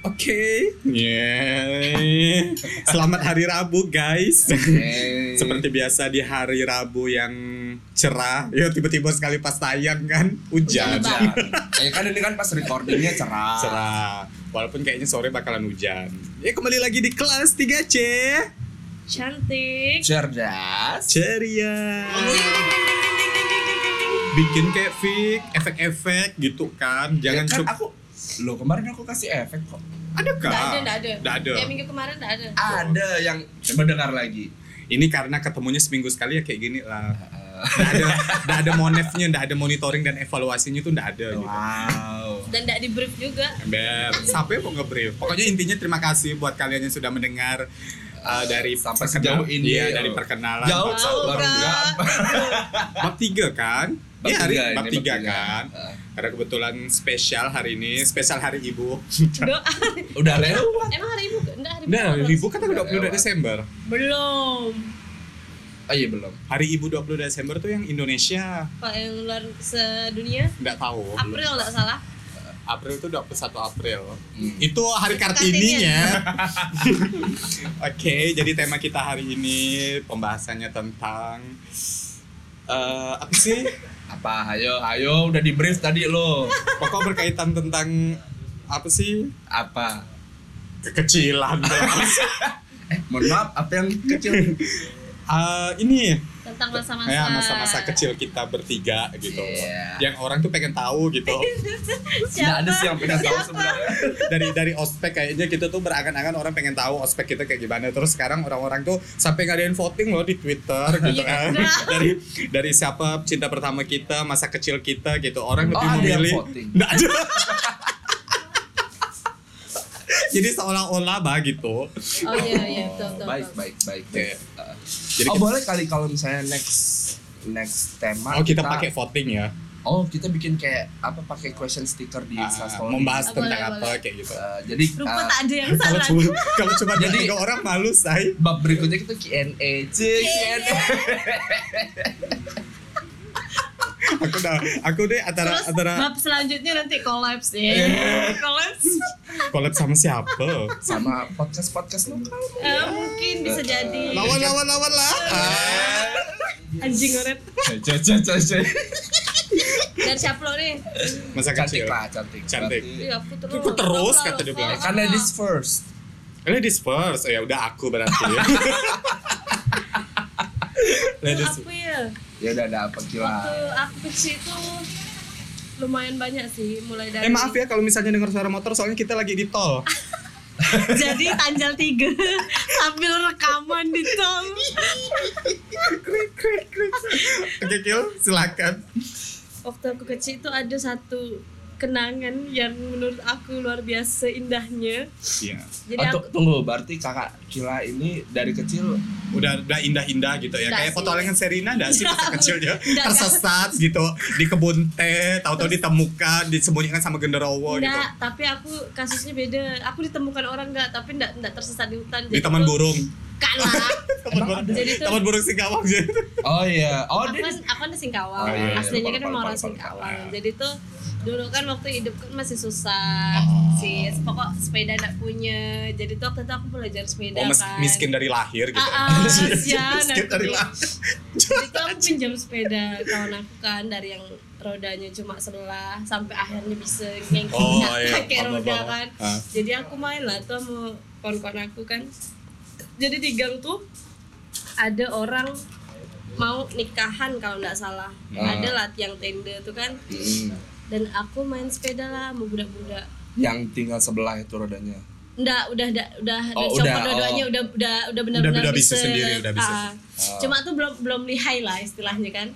Oke. Yeah. Selamat hari Rabu, guys. Hey. Seperti biasa di hari Rabu yang cerah, ya tiba-tiba sekali pas tayang kan hujan. Hujan. Ya kan ini kan pas recordingnya cerah. Cerah. Walaupun kayaknya sore bakalan hujan. Ya kembali lagi di kelas 3C. Cantik. Cerdas. Ceria. Bikin kayak fik, efek-efek gitu kan. Jangan Ya kan aku Loh kemarin aku kasih efek kok. ada kah? Nggak ada, nggak ada. Nggak ada. Ya minggu kemarin nggak ada. Ada yang coba dengar lagi. Ini karena ketemunya seminggu sekali ya kayak gini lah. Uh, Nggak ada, nggak ada monefnya, nggak ada monitoring dan evaluasinya tuh nggak ada gitu. wow. Dan nggak di brief juga. Beb, sampai mau nge-brief. Pokoknya intinya terima kasih buat kalian yang sudah mendengar uh, dari Sampai sejauh ini. Iya, Oh. dari perkenalan. Jauh Jauh, baru enggak. Bab tiga kan? Bab Iya, hari tiga, ini bab bab tiga kan. Uh. Karena kebetulan spesial hari ini, spesial hari ibu. Doa. Udah lewat. Emang hari ibu? Enggak hari Nah, ibu. ibu kan tanggal Udah 22 lewat. Desember. Belum. Oh iya belum. Hari ibu 20 Desember tuh yang Indonesia. Pak yang luar sedunia. Nggak tahu. April nggak salah. April itu 21 April. Hmm. Itu hari Kartininya. Oke, jadi tema kita hari ini pembahasannya tentang eh apa sih? Apa? Ayo, ayo udah di brief tadi lo. Pokok berkaitan tentang apa sih? Apa? Kekecilan. Eh, mohon maaf, apa yang kecil? Eh, ini Tentang masa-masa. ya masa-masa kecil kita bertiga gitu. Iya. Yang orang tuh pengen tahu gitu. Tidak ada sih yang pengen tahu Siapa? sebenarnya. dari dari ospek kayaknya kita tuh berangan-angan orang pengen tahu ospek kita kayak gimana terus sekarang orang-orang tuh sampai ngadain voting loh di Twitter gitu Iya, kan udah. dari dari siapa cinta pertama kita masa kecil kita gitu orang Oh, lebih ada yang memilih voting? Nggak ada jadi seolah-olah bah gitu Oh iya iya betul betul. Baik, betul. baik, baik. Oke. Uh, jadi oh kita, boleh kali kalau misalnya next next tema oh kita pakai voting ya oh kita bikin kayak apa pakai question sticker di Ah, Instastory membahas Oh, tentang boleh, apa boleh. kayak gitu Uh, jadi Rupa uh, tak ada yang kalau salah. cuma kalau cuma Jadi- tiga orang malu say bab berikutnya kita Q&A Q&A aku udah aku deh antara Terus antara bab selanjutnya nanti collapse ya. collapse. collab sama siapa sama podcast podcast lokal Eh, mungkin bisa jadi. lawan lawan lawan lah Anjing oret. cek cek cek cek Dan siapa lo nih? masa cantik kecil lah cantik Cantik. Iya, aku terus. Aku terus, kata dia bilang. Eh, kan ladies first Ladies first, oh, ya udah aku berarti. Ladies. Aku ya. udah ada apa Waktu kira aku kecil itu lumayan banyak sih mulai dari Eh maaf ya kalau misalnya dengar suara motor soalnya kita lagi di tol. jadi tanjal tiga sambil rekaman di tol krik krik krik. Oke Kil, silakan. waktu aku kecil itu ada satu kenangan yang menurut aku luar biasa indahnya Iya. jadi oh, aku tu- tunggu berarti kakak Kila ini dari kecil Udah udah indah-indah gitu ya. Nggak Kayak sih. petualangan Serina enggak sih masa kecilnya nggak, tersesat gitu di kebun teh, tahu-tahu ditemukan, disembunyikan sama genderowo gitu. Enggak, tapi aku kasusnya beda. Aku ditemukan orang enggak, tapi enggak enggak tersesat di hutan. Di taman burung. Kalah. Taman burung. Jadi tuh- Taman burung Singkawang oh iya oh aku kan aku kan Singkawang. Oh, iya, iya. Aslinya kan memang orang. Singkawang. Jadi tuh dulu kan waktu hidup kan masih susah Oh. sih pokok sepeda enggak punya jadi tuh waktu itu aku belajar sepeda Oh, mes- kan miskin dari lahir gitu. Ah, ah, kasihan miskin dari lahir. jadi tuh aku pinjam sepeda kawan aku kan dari yang rodanya cuma sebelah sampai akhirnya bisa ngengking Oh, nggak iya. pakai roda kan Ah. jadi aku main lah tuh sama kawan-kawan aku kan jadi di gang tuh ada orang mau nikahan kalau nggak salah Ah. ada lah tiang tenda tuh kan Hmm. Dan aku main sepeda lah sama budak-budak yang tinggal sebelah itu rodanya Nggak, udah udah udah Oh, udah udah, dua-duanya oh. udah udah udah benar-benar udah bisa sendiri, udah bisa. ah. Cuma tuh belum belum lihai lah istilahnya kan.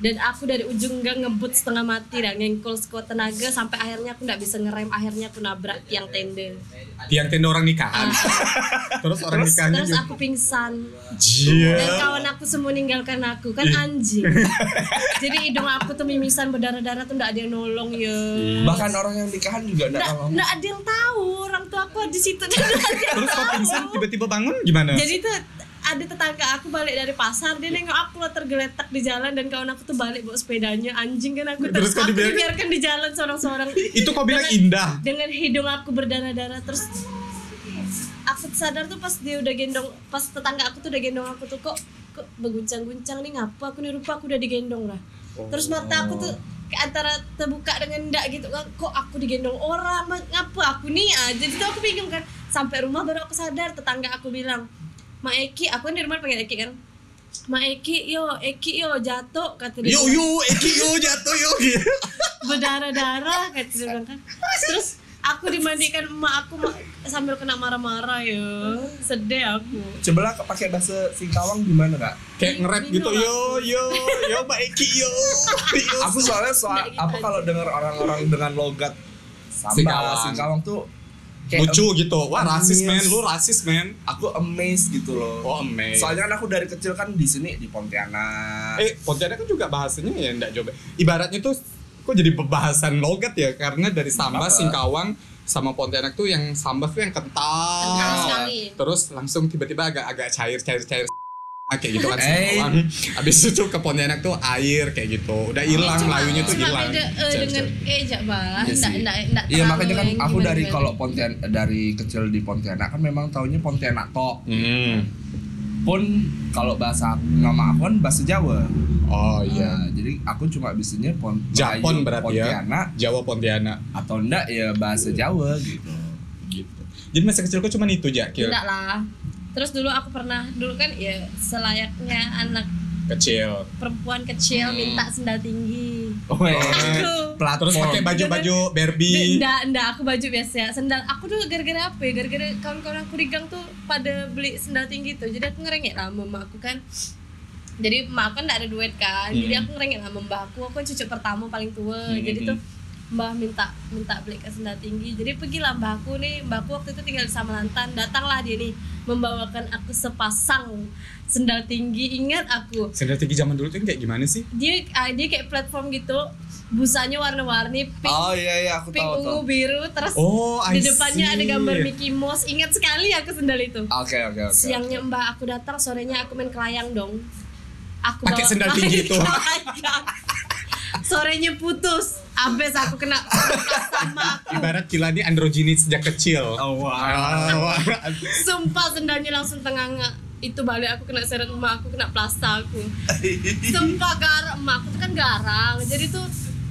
Dan aku dari ujung gang ngebut setengah mati dan ngengkol sekuat tenaga sampai akhirnya aku nggak bisa ngerem akhirnya aku nabrak tiang tenda. Tiang tenda orang nikahan. Terus orang nikahnya Terus gitu. aku pingsan Jia. dan kawan aku semua ninggalkan aku kan anjing. Jadi hidung aku tuh mimisan berdarah-darah tuh nggak ada yang nolong ya. bahkan orang yang nikahan juga Nggak nggak ada yang tahu orang tua aku di situ Terus kau pingsan tiba-tiba bangun gimana? jadi tuh ada tetangga aku balik dari pasar dia nengok aku lah tergeletak di jalan dan kawan aku tuh balik bawa sepedanya. Anjing kan aku Terus kau aku dibiarkan di jalan seorang-seorang Itu kau bilang Dengan- indah. dengan hidung aku berdarah-darah. Terus aku sadar tuh pas dia udah gendong pas tetangga aku tuh udah gendong aku tuh kok kok berguncang-guncang nih ngapa aku nih? Rupa aku udah digendong lah. Terus mata aku tuh antara terbuka dengan enggak gitu kan kok aku digendong orang? Ngapa aku nih? Aja jadi tuh aku bingung kan. Sampai rumah baru aku sadar tetangga aku bilang Ma Eki aku kan di rumah panggil Eki kan Ma Eki yo Eki yo jatuh kata dia Yo yo, Eki yo jatuh yo. gitu. berdarah-darah kayak gitu bilang kan terus aku dimandikan emak aku ma- sambil kena marah-marah ya sedih aku Coba lah pakai bahasa Singkawang gimana kak? Kayak nge-rap gitu yo yo yo Mbak Eki yo. Yo. Aku soalnya soal gitu apa aja. kalau dengar orang-orang dengan logat Singkawang. Singkawang, tuh kayak lucu gitu. Wah, rasis men, lu rasis men. Aku amazed gitu loh. Oh, amazed. Soalnya kan aku dari kecil kan di sini di Pontianak. Eh, Pontianak kan juga bahasanya ya enggak coba. Ibaratnya tuh kok jadi pembahasan logat ya karena dari Samba, Apa? Singkawang sama Pontianak tuh yang Samba tuh yang kental. kental sekali Terus langsung tiba-tiba agak agak cair cair cair kayak gitu kan Eh. Singkawang. Habis itu ke Pontianak tuh air kayak gitu. Udah hilang Cuma- Melayunya tuh cuma hilang. beda eh, dengan eh jak bah Iya sih. Iya makanya kan aku dari kalau Pontian dari kecil di Pontianak kan memang taunya Pontianak tok. Hmm. Pun kalau bahasa nama aku kan bahasa Jawa. Oh iya. Nah, jadi aku cuma bisanya pon Japon Melayu, berarti ya. Pontianak Jawa Pontianak atau enggak ya bahasa Jawa gitu. gitu. Jadi masa kecilku cuma itu Jakil. enggak lah terus dulu aku pernah dulu kan ya selayaknya anak Kecil. perempuan kecil Hmm. minta sendal tinggi Oh, Aku. platform. Terus pakai baju-baju Barbie. Enggak, enggak, aku baju biasa Sendal, aku dulu gara-gara apa ya? Gara-gara kawan-kawan aku di gang tuh pada beli sendal tinggi tuh Jadi aku ngerengek lah sama emak aku kan Jadi emak aku kan enggak ada duit kan Jadi Hmm. aku ngerengek lah sama mbah aku Aku kan cucu pertama paling tua Hmm, Jadi hmm, tuh mbah minta minta belikan sendal tinggi. Jadi pergilah mbah aku nih. Mbah aku waktu itu tinggal di Samalantan Datanglah dia nih Membawakan aku sepasang sendal tinggi. Ingat aku? Sendal tinggi zaman dulu tuh kayak gimana sih? Dia ah, dia kayak platform gitu. Busanya warna-warni pink Oh iya iya aku pink tahu tahu. ungu biru terus Oh, I di depannya see. ada gambar Mickey Mouse. Ingat sekali aku sendal itu. Oke oke oke. siangnya mbak aku datang sorenya aku main kelayang dong. Aku Pakai sendal tinggi itu. Sorenya putus abis aku kena sama aku Ibarat Kila ini androginis sejak kecil. Oh wow. Wah. sumpah sendalnya langsung tengah itu balik aku kena seret emak aku kena plasta aku sumpah garang emak aku tuh kan garang jadi tuh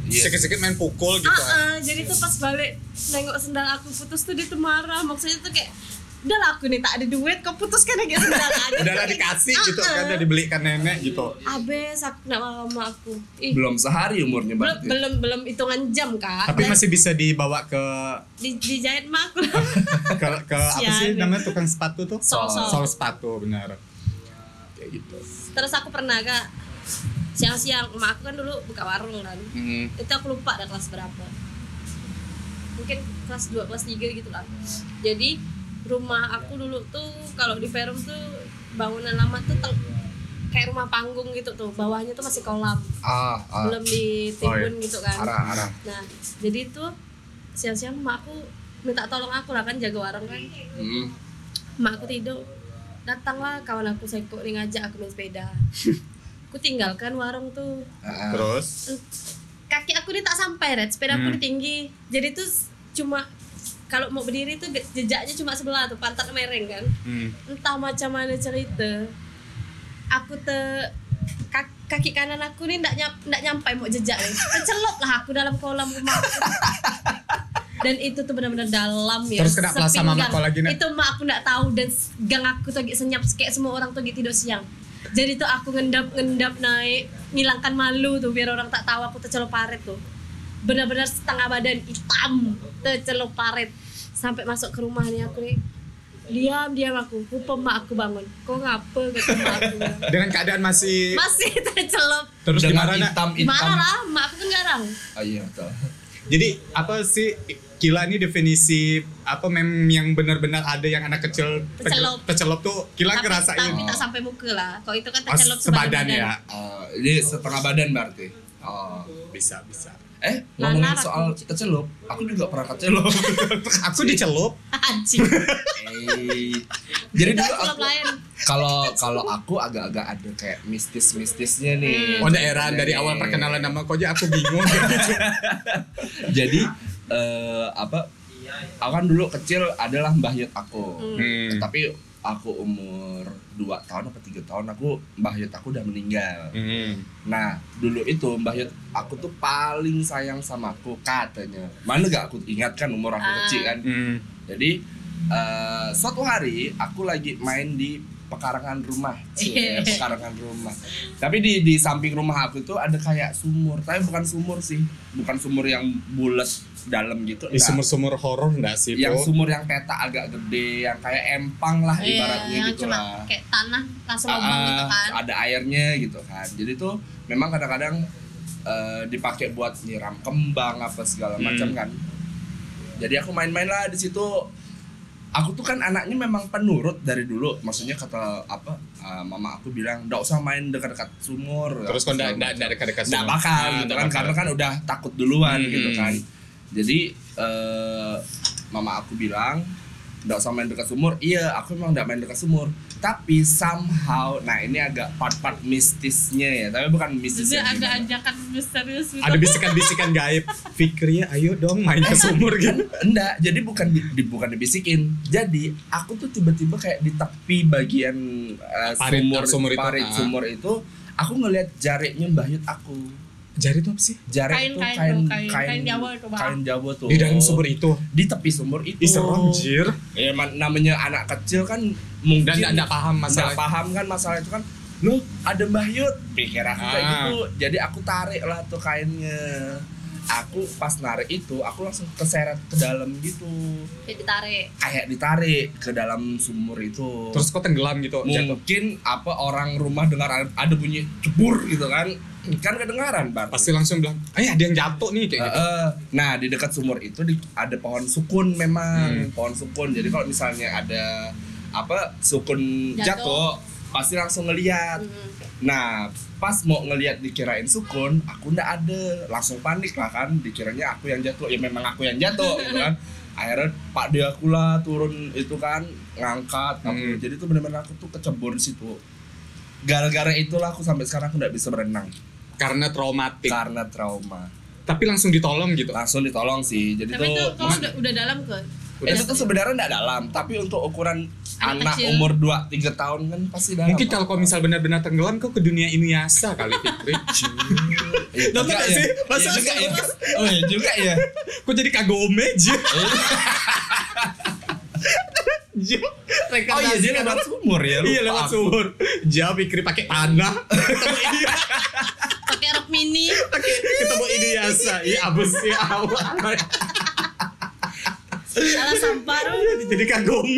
Iya. Sikit-sikit main pukul gitu. Ah, ah, jadi tuh pas balik nengok sendal aku putus tuh dia tuh marah maksudnya tuh kayak udah lah aku nih tak ada duit kau putus kan lagi sendal aja Udah lah dikasih gitu kan, Ah, udah dibelikan nenek gitu. abis aku marah sama aku Ih, Belum sehari umurnya belum berarti. belum belum hitungan jam kak Tapi Dan masih bisa dibawa ke di, dijahit mah aku ke, ke apa sih namanya tukang sepatu tuh? Sol, sol. Sol sepatu benar. Kayak gitu. terus aku pernah kak siang-siang emak aku kan dulu buka warung kan Hmm. itu aku lupa ada kelas berapa mungkin kelas 2, kelas 3 gitu lah jadi rumah aku dulu tuh kalau di Perum tuh bangunan lama tuh kayak rumah panggung gitu tuh bawahnya tuh masih kolam Ah, ah. belum di Oh, timbun gitu kan Arah arah. nah jadi tuh siang-siang emak aku minta tolong aku lah kan jaga warung kan Hmm. emak aku tidur datanglah kawan aku Seko nih ngajak aku main sepeda aku tinggalkan warung tuh Ah, ah. Terus kaki aku ini tak sampai red sepeda aku Hmm. tinggi jadi tuh cuma kalau mau berdiri tuh jejaknya cuma sebelah tuh pantat mereng kan hmm. entah macam mana cerita aku te ka- kaki kanan aku nih ndak nyam, ndak nyampe mau jejak nih tercelup lah aku dalam kolam rumah aku. dan itu tuh benar-benar dalam ya Terus kena sepinggang. mak kau lagi, Nak? itu mak aku ndak tahu dan gang aku tuh senyap kayak semua orang tuh tidur siang jadi tuh aku ngendap ngendap naik ngilangkan malu tuh biar orang tak tahu aku tercelup paret tuh benar-benar setengah badan hitam tercelup paret sampai masuk ke rumah nih aku nih diam diam aku lupa mak aku bangun kok ngapa kata mak aku dengan keadaan masih masih tercelup terus Dengan gimana nak? hitam hitam. marah lah mak aku kan garang Ah, iya betul. Jadi apa sih Kila ini definisi apa mem yang benar-benar ada yang anak kecil Tercelup. tercelup tuh Kila tapi, ngerasain tapi tak sampai muka lah kalau itu kan Oh, tercelup sebadan badan. ya Ah, jadi setengah badan berarti. Oh. bisa bisa Eh, Nah, ngomongin soal aku- kecelup, aku juga pernah kecelup. aku dicelup anjing Eh, Jadi dulu aku, Kalau kalau aku agak-agak ada kayak mistis-mistisnya nih. Oh daerah dari awal perkenalan nama kau aja aku bingung. Jadi eh, apa? Aku kan dulu kecil adalah Mbah Yut aku. Hmm. Tapi aku umur 2 tahun apa tiga tahun aku Mbah Yut aku udah meninggal. Hmm. Nah, dulu itu Mbah Yut aku tuh paling sayang sama aku katanya. Mana gak aku ingat kan umur aku Ah. kecil kan. Hmm. Jadi eh, suatu hari aku lagi main di pekarangan rumah, Cie, pekarangan rumah. Tapi di di samping rumah aku tuh ada kayak sumur, tapi bukan sumur sih, bukan sumur yang bulat dalam gitu. Di sumur-sumur horor enggak sih yang itu? sumur yang peta agak gede, yang kayak empang lah Iya, ibaratnya yang gitu cuma lah. kayak tanah langsung Ah, lubang gitu ah, kan. ada airnya gitu kan jadi tuh memang kadang-kadang eh, dipakai buat nyiram kembang apa segala Hmm. macam kan jadi aku main-main lah di situ aku tuh kan anaknya memang penurut dari dulu maksudnya kata apa eh, mama aku bilang nggak usah main dekat-dekat sumur Terus enggak macam." enggak dekat-dekat sumur. bakal Ah, gitu kan bakal. karena kan udah takut duluan Hmm. gitu kan jadi eh, mama aku bilang nggak usah main dekat sumur iya aku emang nggak main dekat sumur tapi somehow nah ini agak part-part mistisnya ya tapi bukan mistis Jadi yang agak gimana. ajakan misterius gitu. Ada bisikan-bisikan gaib. Fikri, ayo dong main ke sumur gitu. enggak jadi bukan di, di- bukan dibisikin jadi aku tuh tiba-tiba kayak di tepi bagian eh, Parit- sumur sumur itu, parit ah. sumur itu aku ngelihat jaritnya Mbah Yut aku Jari itu apa sih? jarit Kain- tuh kain kain tuh, kain- kain Jawa itu, Bang. kain Jawa tuh Di dalam sumur itu. di tepi sumur itu Ih serem jir. ya man- namanya anak kecil kan mungkin Dan enggak paham masalah masalah. paham kan masalah itu kan loh ada Mbah Yut pikir aku kayak Ah. gitu jadi aku tarik lah tuh kainnya aku pas narik itu aku langsung keseret ke dalam gitu Kayak ditarik. kayak ditarik ke dalam sumur itu Terus kok tenggelam gitu jatuh. mungkin apa orang rumah dengar ada bunyi cebur gitu kan kan kedengaran Bar. Pasti langsung bilang, "Eh, ada yang jatuh nih kayak Eh, gitu." eh. nah di dekat sumur itu di- ada pohon sukun memang Hmm. pohon sukun jadi kalau misalnya ada apa sukun Jatuh. jatuh, pasti langsung ngeliat Hmm. nah pas mau ngeliat dikirain sukun aku ndak ada langsung panik lah kan dikiranya aku yang jatuh ya memang aku yang jatuh gitu kan akhirnya pak dia aku lah turun itu kan ngangkat aku. Hmm. jadi tuh benar-benar aku tuh kecebur di situ gara-gara itulah aku sampai sekarang aku nggak bisa berenang Karena traumatik. karena trauma Tapi langsung ditolong gitu. langsung ditolong sih jadi Tapi itu tuh kalau udah, udah dalam ke? itu tuh sebenarnya nggak dalam tapi untuk ukuran Anak anak, kecil. umur 2 3 tahun kan pasti dalam Mungkin kalau kau misal benar-benar tenggelam kau ke dunia Inuyasha kali Fikri. Iya Nonton ya. sih? Iya Masa juga ya. Oh iya juga ya. Kok jadi kagome aja? Jauh. Oh iya dia lewat sumur ya. Iya lupa lewat aku. sumur. Jauh Fikri pakai tanah. Pakai rok mini. pakai ketemu Inuyasha. Iya abis ya awal. Salah sampah. Jadi kagome.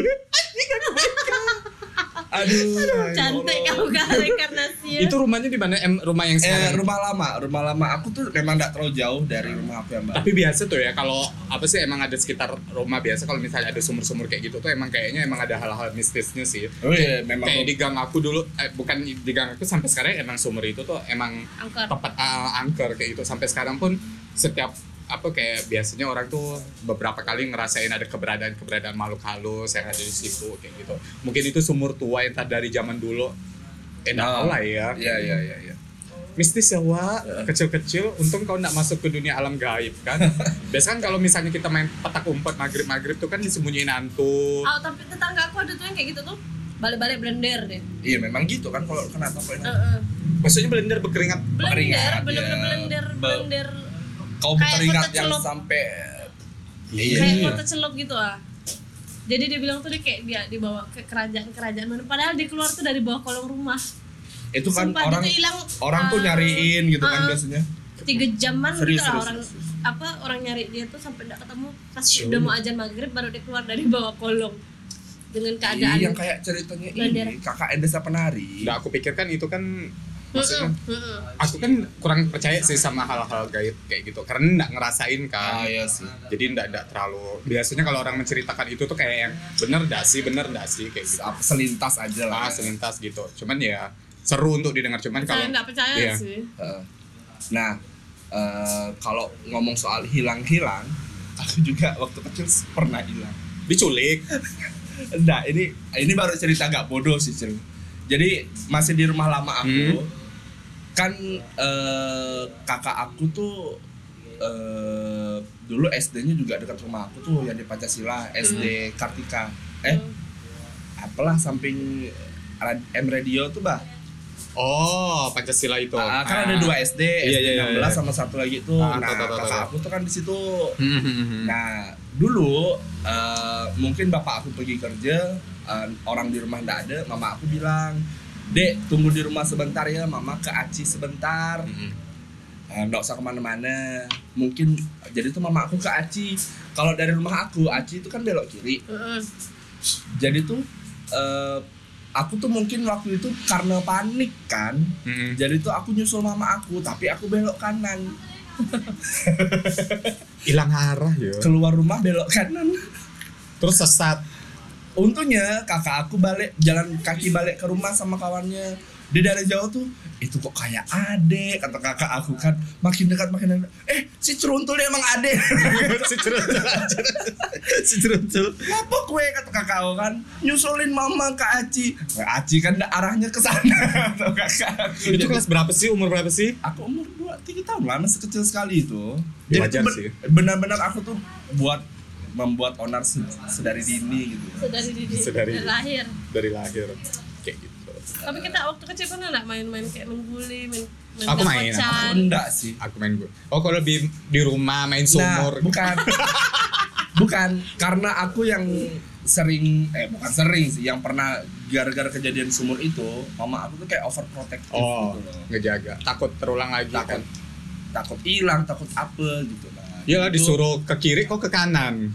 Aduh. Cantik kamu kan reinkarnasi. Itu rumahnya di mana? Em, rumah yang Eh sekarang. rumah lama, rumah lama. Aku tuh memang tidak terlalu jauh dari rumah aku yang baru. Tapi biasa tuh ya kalau apa sih emang ada sekitar rumah biasa kalau misalnya ada sumur-sumur kayak gitu tuh emang kayaknya emang ada hal-hal mistisnya sih. Oh iya, memang. Kayak di gang aku dulu eh, bukan di gang aku sampai sekarang emang sumur itu tuh emang Angker. tempat uh, angker kayak gitu sampai sekarang pun setiap apa kayak biasanya orang tuh beberapa kali ngerasain ada keberadaan keberadaan makhluk halus yang ada di situ kayak gitu mungkin itu sumur tua yang tadi dari zaman dulu eh nggak tahu lah ya Iya iya iya iya. mistis ya wa kecil-kecil untung kau nggak masuk ke dunia alam gaib kan biasa kan kalau misalnya kita main petak umpet maghrib maghrib tuh kan disembunyiin hantu Oh, tapi tetangga aku ada tuh yang kayak gitu tuh. Balik-balik blender deh. Iya memang gitu kan kalau kena apa Heeh. maksudnya blender berkeringat Blender, bener-bener ya. blender, Be- blender. Kau Kayak teringat yang celup. sampai Iya. Kayak kota celup gitu ah. Jadi dia bilang tuh dia kayak dia dibawa ke kerajaan-kerajaan mana. Padahal dia keluar tuh dari bawah kolong rumah. itu kan Sumpah, orang hilang orang tuh uh, nyariin gitu kan uh, biasanya. tiga jaman Serius, gitu lah serius, orang serius. apa orang nyari dia tuh sampai tidak ketemu pas udah mau ajan maghrib baru dia keluar dari bawah kolong dengan keadaan Iya, yang kayak ceritanya ini kakak Desa Penari. nggak aku pikir kan itu kan maksudnya mm-mm. aku kan kurang percaya sih sama hal-hal gaib kayak gitu karena nggak ngerasain kan Ah iya sih. jadi nggak nggak terlalu biasanya kalau orang menceritakan itu tuh kayak yang bener nggak sih bener nggak sih kayak gitu Apa, Selintas aja lah. lah selintas gitu cuman ya seru untuk didengar cuman saya kalau nggak percaya iya. sih Heeh. Nah, eh, kalau ngomong soal hilang-hilang, aku juga waktu kecil pernah hilang. diculik Nah, ini ini baru cerita nggak bodoh sih, Cil. jadi masih di rumah lama aku Hmm. Kan eh, kakak aku tuh eh, dulu SD-nya juga dekat rumah aku tuh yang di Pancasila SD Kartika. Eh apalah samping M Radio tuh bah. Oh, Pancasila itu. Ah, kan ada dua SD Iya, SD iya, iya, 16 iya. sama satu lagi tuh. Ah, nah kakak aku tuh kan di situ. Hmm, hmm, hmm, hmm. Nah, dulu eh, mungkin bapak aku pergi kerja, eh, orang di rumah nggak ada, mama aku bilang, Dek, tunggu di rumah sebentar ya, mama ke Aci sebentar, Hmm, hmm. Eh, nggak usah ke mana-mana. Mungkin jadi tuh mama aku ke Aci. Kalau dari rumah aku, Aci itu kan belok kiri. Heeh. Jadi tuh eh, aku tuh mungkin waktu itu karena panik kan, Hmm, hmm. jadi tuh aku nyusul mama aku, tapi aku belok kanan. Hilang arah ya. Keluar rumah belok kanan. Terus sesat. Untungnya kakak aku balik jalan kaki balik ke rumah sama kawannya. Dia dari jauh tuh, itu kok kayak ade kata kakak aku kan. Makin dekat makin dekat. Eh, si ceruntul dia emang ade. si ceruntul si ceruntul. Apa kue kata kakak aku kan? Nyusulin mama ke Aci. Nah, Aci kan arahnya ke sana kata kakak aku. Itu kelas berapa sih? Umur berapa sih? aku umur 2 3 tahun lah, masih kecil sekali itu. Ya, Jadi wajar sih. benar-benar aku tuh buat membuat onar se- sedari dini gitu. Sedari dini Sedari- dari lahir. Dari lahir. Kayak gitu. Tapi kita waktu kecil pernah nggak main-main kayak main guli, main main Aku main? Aku enggak sih. Aku main gue. Oh, kalau lebih di rumah main sumur. Nah, bukan. bukan karena aku yang sering eh bukan sering sih yang pernah gara-gara kejadian sumur itu mama aku tuh kayak overprotective Oh, gitu loh. ngejaga. Takut terulang lagi takut kan. takut hilang takut apa gitu lah Iya disuruh ke kiri kok ke kanan.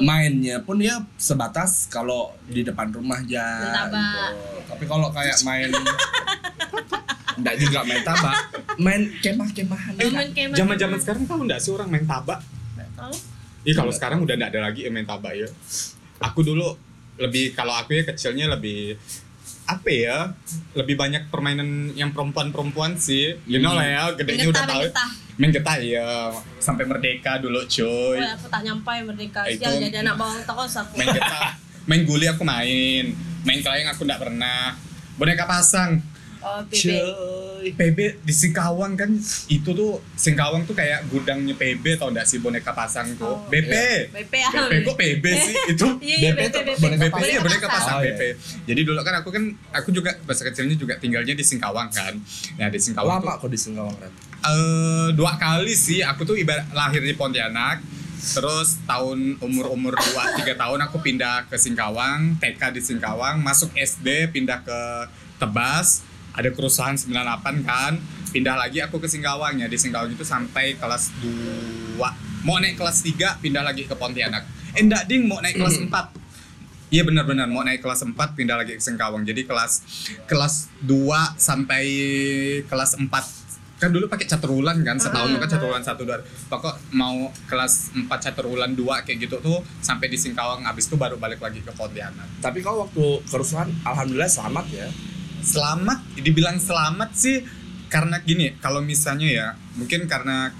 Mainnya pun ya sebatas kalau di depan rumah aja gitu. tapi kalau kayak main enggak juga main tabak main kemah-kemahan Oh, main kemah. Zaman-zaman sekarang tahu nggak sih orang main tabak? Tahu? Iya kalau sekarang udah nggak ada lagi yang main tabak ya. Aku dulu lebih kalau aku ya kecilnya lebih apa ya lebih banyak permainan yang perempuan-perempuan sih. You know lah ya gedenya udah tahu. main getah ya sampai merdeka dulu cuy. Oh, aku tak nyampai merdeka. Itu- Sial jadi anak bawang terus aku. main getah. Main guli aku main. Main kelayang aku nggak pernah. Boneka pasang Oh, cuy. PB di Singkawang kan itu tuh Singkawang tuh kayak gudangnya PB tau nggak sih boneka pasang tuh? Oh, BP BP ah. BP kok PB sih? Itu Iya, iya, BP BP, tuh BP. boneka BP pasang. iya boneka pasang. Oh, iya. BP jadi dulu kan aku kan aku juga masa kecilnya juga tinggalnya di Singkawang kan. Nah di Singkawang lama tuh kok di Singkawang Rat? eh, dua kali sih. Aku tuh ibarat lahir di Pontianak. Terus tahun umur umur 2 3 tahun aku pindah ke Singkawang TK di Singkawang masuk SD pindah ke Tebas ada kerusuhan 98 kan? Pindah lagi aku ke Singkawang ya. Di Singkawang itu sampai kelas 2 mau naik kelas 3 pindah lagi ke Pontianak. Eh enggak ding. Mau naik kelas 4 Iya benar-benar mau naik kelas 4 pindah lagi ke Singkawang. Jadi kelas kelas 2 sampai kelas 4 kan dulu pakai caturulan kan setahun kan caturulan satu dua. Pokok mau kelas 4 caturulan 2 kayak gitu tuh sampai di Singkawang. Habis itu baru balik lagi ke Pontianak. Tapi kau waktu kerusuhan alhamdulillah selamat ya selamat dibilang selamat sih karena gini kalau misalnya ya mungkin karena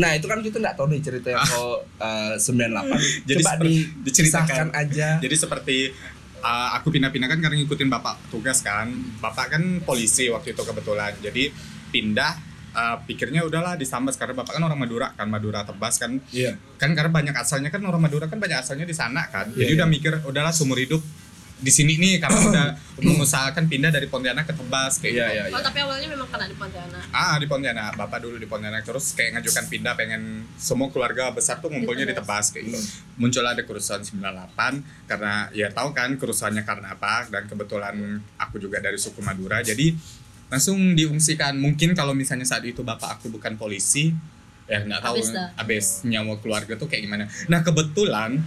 Nah itu kan kita nggak tahu nih cerita yang kau eh, 98 Jadi Coba seperti- diceritakan aja Jadi seperti uh, aku pindah-pindah kan karena ngikutin bapak tugas kan. Bapak kan polisi waktu itu kebetulan. Jadi pindah uh, pikirnya udahlah di Sambas karena bapak kan orang Madura kan Madura Tebas kan Iya kan karena banyak asalnya kan orang Madura kan banyak asalnya di sana kan. Iya, Jadi iya. udah mikir udahlah seumur hidup di sini nih karena udah mengusahakan pindah dari Pontianak ke Tebas kayak Iya gitu. iya Oh, iya tapi awalnya memang kena di Pontianak. Ah di Pontianak, bapak dulu di Pontianak terus kayak ngajukan pindah pengen semua keluarga besar tuh ngumpulnya di Di Tebas kayak gitu. Hmm. Muncul ada kerusuhan 98 karena ya tahu kan kerusuhannya karena apa dan kebetulan aku juga dari suku Madura jadi langsung diungsikan. Mungkin kalau misalnya saat itu bapak aku bukan polisi ya nggak tahu Habis dah. abis nyawa keluarga tuh kayak gimana. Nah kebetulan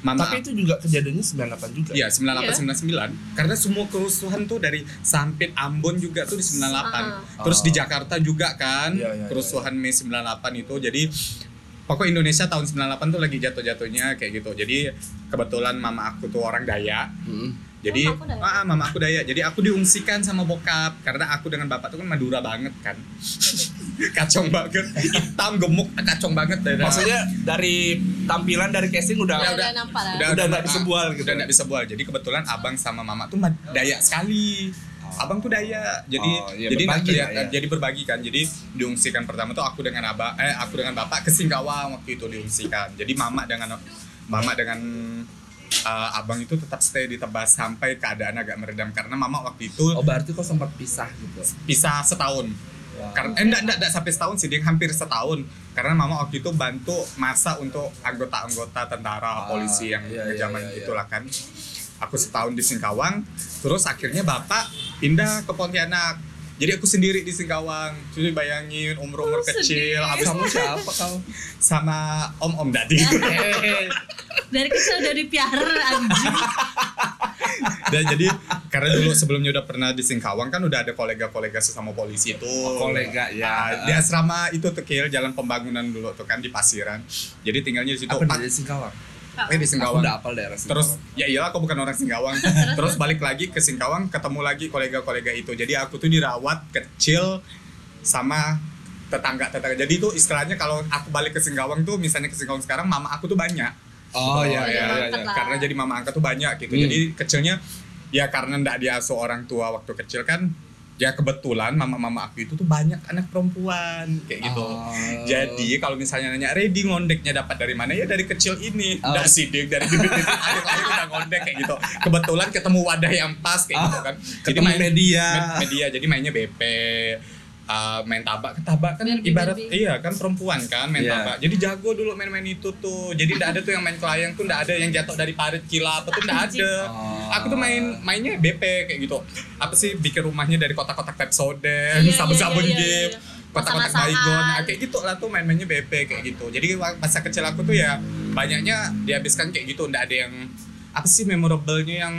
mama Tapi itu juga kejadiannya 98 juga Iya, Iya. 98 99. Karena semua kerusuhan tuh dari Sampit Ambon juga tuh di 98. Ah. Terus Oh. di Jakarta juga kan Iya, iya, kerusuhan Mei 98 itu. Jadi pokok Indonesia tahun 98 tuh lagi jatuh-jatuhnya kayak gitu. Jadi kebetulan mama aku tuh orang Dayak. Hmm. Jadi Oh, ah, mama aku Dayak. Jadi aku diungsikan sama bokap karena aku dengan bapak tuh kan Madura banget kan. kacong banget. Hitam gemuk kacong banget. Dan, Maksudnya dari tampilan dari casing udah Udah, udah. udah nampak lah. Udah nggak bisa bual gitu. Udah nggak bisa bual. Jadi kebetulan abang sama mama tuh Dayak sekali. abang tuh daya jadi Oh, iya, jadi berbagi kelihatan- lah ya. jadi berbagi kan jadi diungsikan pertama tuh aku dengan abang eh aku dengan bapak ke Singkawang waktu itu diungsikan jadi mama dengan mama dengan eh, abang itu tetap stay di Tebas sampai keadaan agak meredam karena mama waktu itu Oh berarti kok sempat pisah gitu. pisah setahun. Karena eh, enggak, enggak, enggak sampai setahun sih dia hampir setahun. Karena mama waktu itu bantu masa untuk anggota-anggota tentara Ah, polisi yang iya, iya, zaman iya, iya. itulah kan. Aku setahun di Singkawang terus akhirnya bapak pindah ke Pontianak jadi aku sendiri di Singkawang. Jadi bayangin umur-umur Oh, kecil. habis Kamu siapa kau? sama om-om dadi dari kecil udah dipiara anjing. Dan jadi karena dulu sebelumnya udah pernah di Singkawang kan udah ada kolega-kolega sesama polisi itu. Oh, kolega, ya. Ah, di asrama itu tuh Kil, jalan pembangunan dulu tuh kan di Pasiran. Jadi tinggalnya di situ. Apa dari Singkawang? Eh, di Aku Singkawang udah apal daerah Singkawang. terus ya iyalah aku bukan orang Singkawang terus balik lagi ke Singkawang ketemu lagi kolega-kolega itu jadi aku tuh dirawat kecil sama tetangga-tetangga jadi itu istilahnya kalau aku balik ke Singkawang tuh misalnya ke Singkawang sekarang mama aku tuh banyak Oh iya Oh, iya iya, iya. angkat iya. lah. karena jadi mama angkat tuh banyak gitu Hmm. jadi kecilnya ya karena ndak diasuh orang tua waktu kecil kan ya kebetulan mama-mama aku itu tuh banyak anak perempuan kayak gitu. Oh. jadi kalau misalnya nanya ready ngondeknya dapat dari mana? Ya dari kecil ini. Oh. ndak sidik dari bibit-bibit akhir lahir udah ngondek kayak gitu. Kebetulan ketemu wadah yang pas kayak gitu kan. Jadi Ketemu main media. med- media. Jadi mainnya BP uh, main tabak. Tabak kan ibarat iya kan perempuan kan main Iya. tabak. Jadi jago dulu main-main itu tuh. Jadi ndak ada tuh yang main kelayang tuh ndak ada yang jatuh dari parit kila apa tuh ndak ada. Oh. aku tuh main mainnya BP kayak gitu. Apa sih bikin rumahnya dari kotak-kotak Pepsodent Iya, sabun-sabun iya, iya, game iya. kotak-kotak baygon. Nah, kayak gitu lah tuh main-mainnya BP kayak gitu. Jadi masa kecil aku tuh ya banyaknya dihabiskan kayak gitu. Ndak ada yang apa sih memorable-nya yang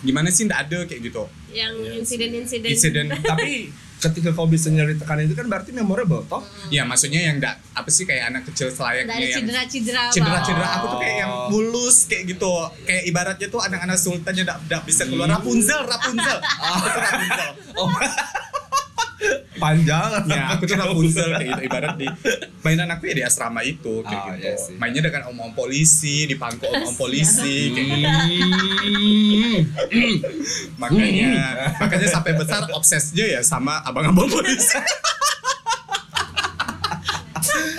gimana sih ndak ada kayak gitu. Yang Iya insiden-insiden. Insiden. Tapi ketika kau bisa nyeritakan itu kan berarti memorable toh? ya maksudnya yang ndak apa sih kayak anak kecil selayaknya dari yang cedera-cedera cedera-cedera. Oh. aku tuh kayak yang mulus kayak gitu. Kayak ibaratnya tuh anak-anak sultan yang ndak bisa keluar. Rapunzel Rapunzel. Aku tuh Rapunzel. Oh. Panjang. ya aku tuh Rapunzel kayak gitu. Ibarat di mainan aku ya di asrama itu kayak Ah, gitu. iya sih. mainnya dengan om-om polisi di pangku om-om polisi kayak gitu. Makanya makanya sampai besar obsesnya ya sama abang-abang polisi.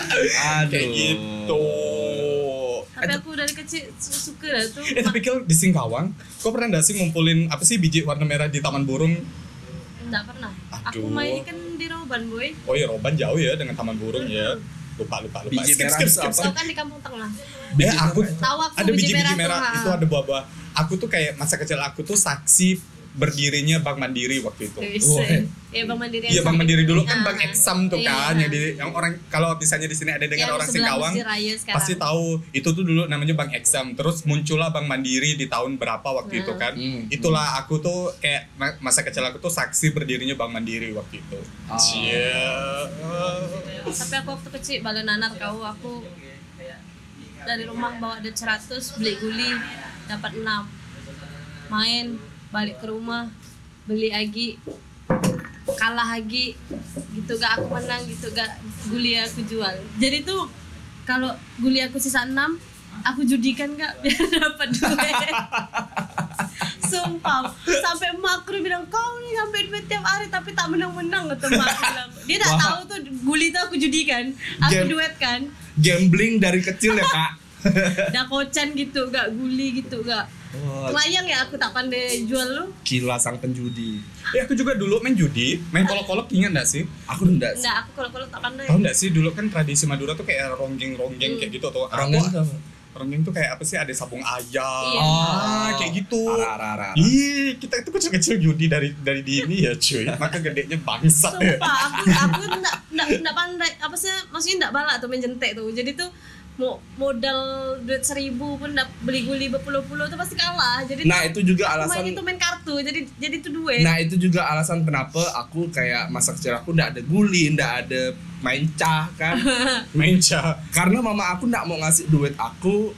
Aduh. kayak gitu. Tapi aku dari kecil su- suka lah tuh. Eh tapi Kil, di Singkawang kau pernah nggak sih ngumpulin apa sih biji warna merah di taman burung? Nggak pernah. Aku Aduh. main kan di Roban boy. Oh ya Roban jauh ya dengan taman burung ya. Lupa lupa lupa. Biji skip merah skip itu skip, skip. kan di kampung tengah? Ya aku tahu aku ada biji, biji-biji merah, merah, itu ada buah-buah. Aku tuh kayak masa kecil aku tuh saksi berdirinya Bank Mandiri waktu itu Wis, Oh, eh. ya bang mandiri Iya Bank. Mandiri dulu kan Bank Eksam tuh iya. kan yang di yang orang kalau misalnya di sini ada dengan Yang orang Singkawang pasti tahu itu tuh dulu namanya Bank Eksam terus muncullah Bank Mandiri di tahun berapa waktu itu Hmm. kan Hmm. itulah aku tuh kayak ma- masa kecil aku tuh saksi berdirinya Bank Mandiri waktu itu Oh. Cie. tapi aku waktu kecil balen nanar kau aku dari rumah bawa duit 100 beli guli dapat 6 main balik ke rumah beli lagi kalah lagi gitu gak aku menang gitu gak guli aku jual jadi tuh kalau guli aku sisa 6 aku judikan gak biar dapat duit Sumpah, sampai aku bilang kau nih ngambil duit tiap hari tapi tak menang-menang kata emak aku bilang. Dia tak tahu tuh guli tuh aku judikan, aku duet kan, Gambling dari kecil ya kak. dah kocan gitu, gak guli gitu, gak. Oh, Kelayang ya aku tak pandai jual lu. gila sang penjudi. Ya aku juga dulu main judi, main kolok-kolok ingat gak sih? Aku enggak sih. Enggak, aku kalau-kalau tak pandai. Tahu nggak sih dulu kan tradisi Madura tuh kayak ronggeng-ronggeng Hmm. kayak gitu tuh. Ronggeng? Ronggeng tuh kayak apa sih? Ada sabung ayam. Iya. Ah, kayak gitu. Ara, ara, ara, ara. Ih, kita itu kecil-kecil judi dari dari dini ya cuy. Maka gedenya bangsat ya. Sumpah, aku aku enggak enggak enggak pandai. Apa sih? Maksudnya enggak balak tuh main jentek tuh. Jadi tuh mau modal duit seribu pun beli guli berpuluh-puluh tuh pasti kalah. Jadi Nah itu juga alasan main itu main kartu. Jadi jadi tuh duit. Nah itu juga alasan kenapa aku kayak masa kecil aku ndak ada guli, ndak ada main cah kan Main ca. Karena mama aku ndak mau ngasih duit aku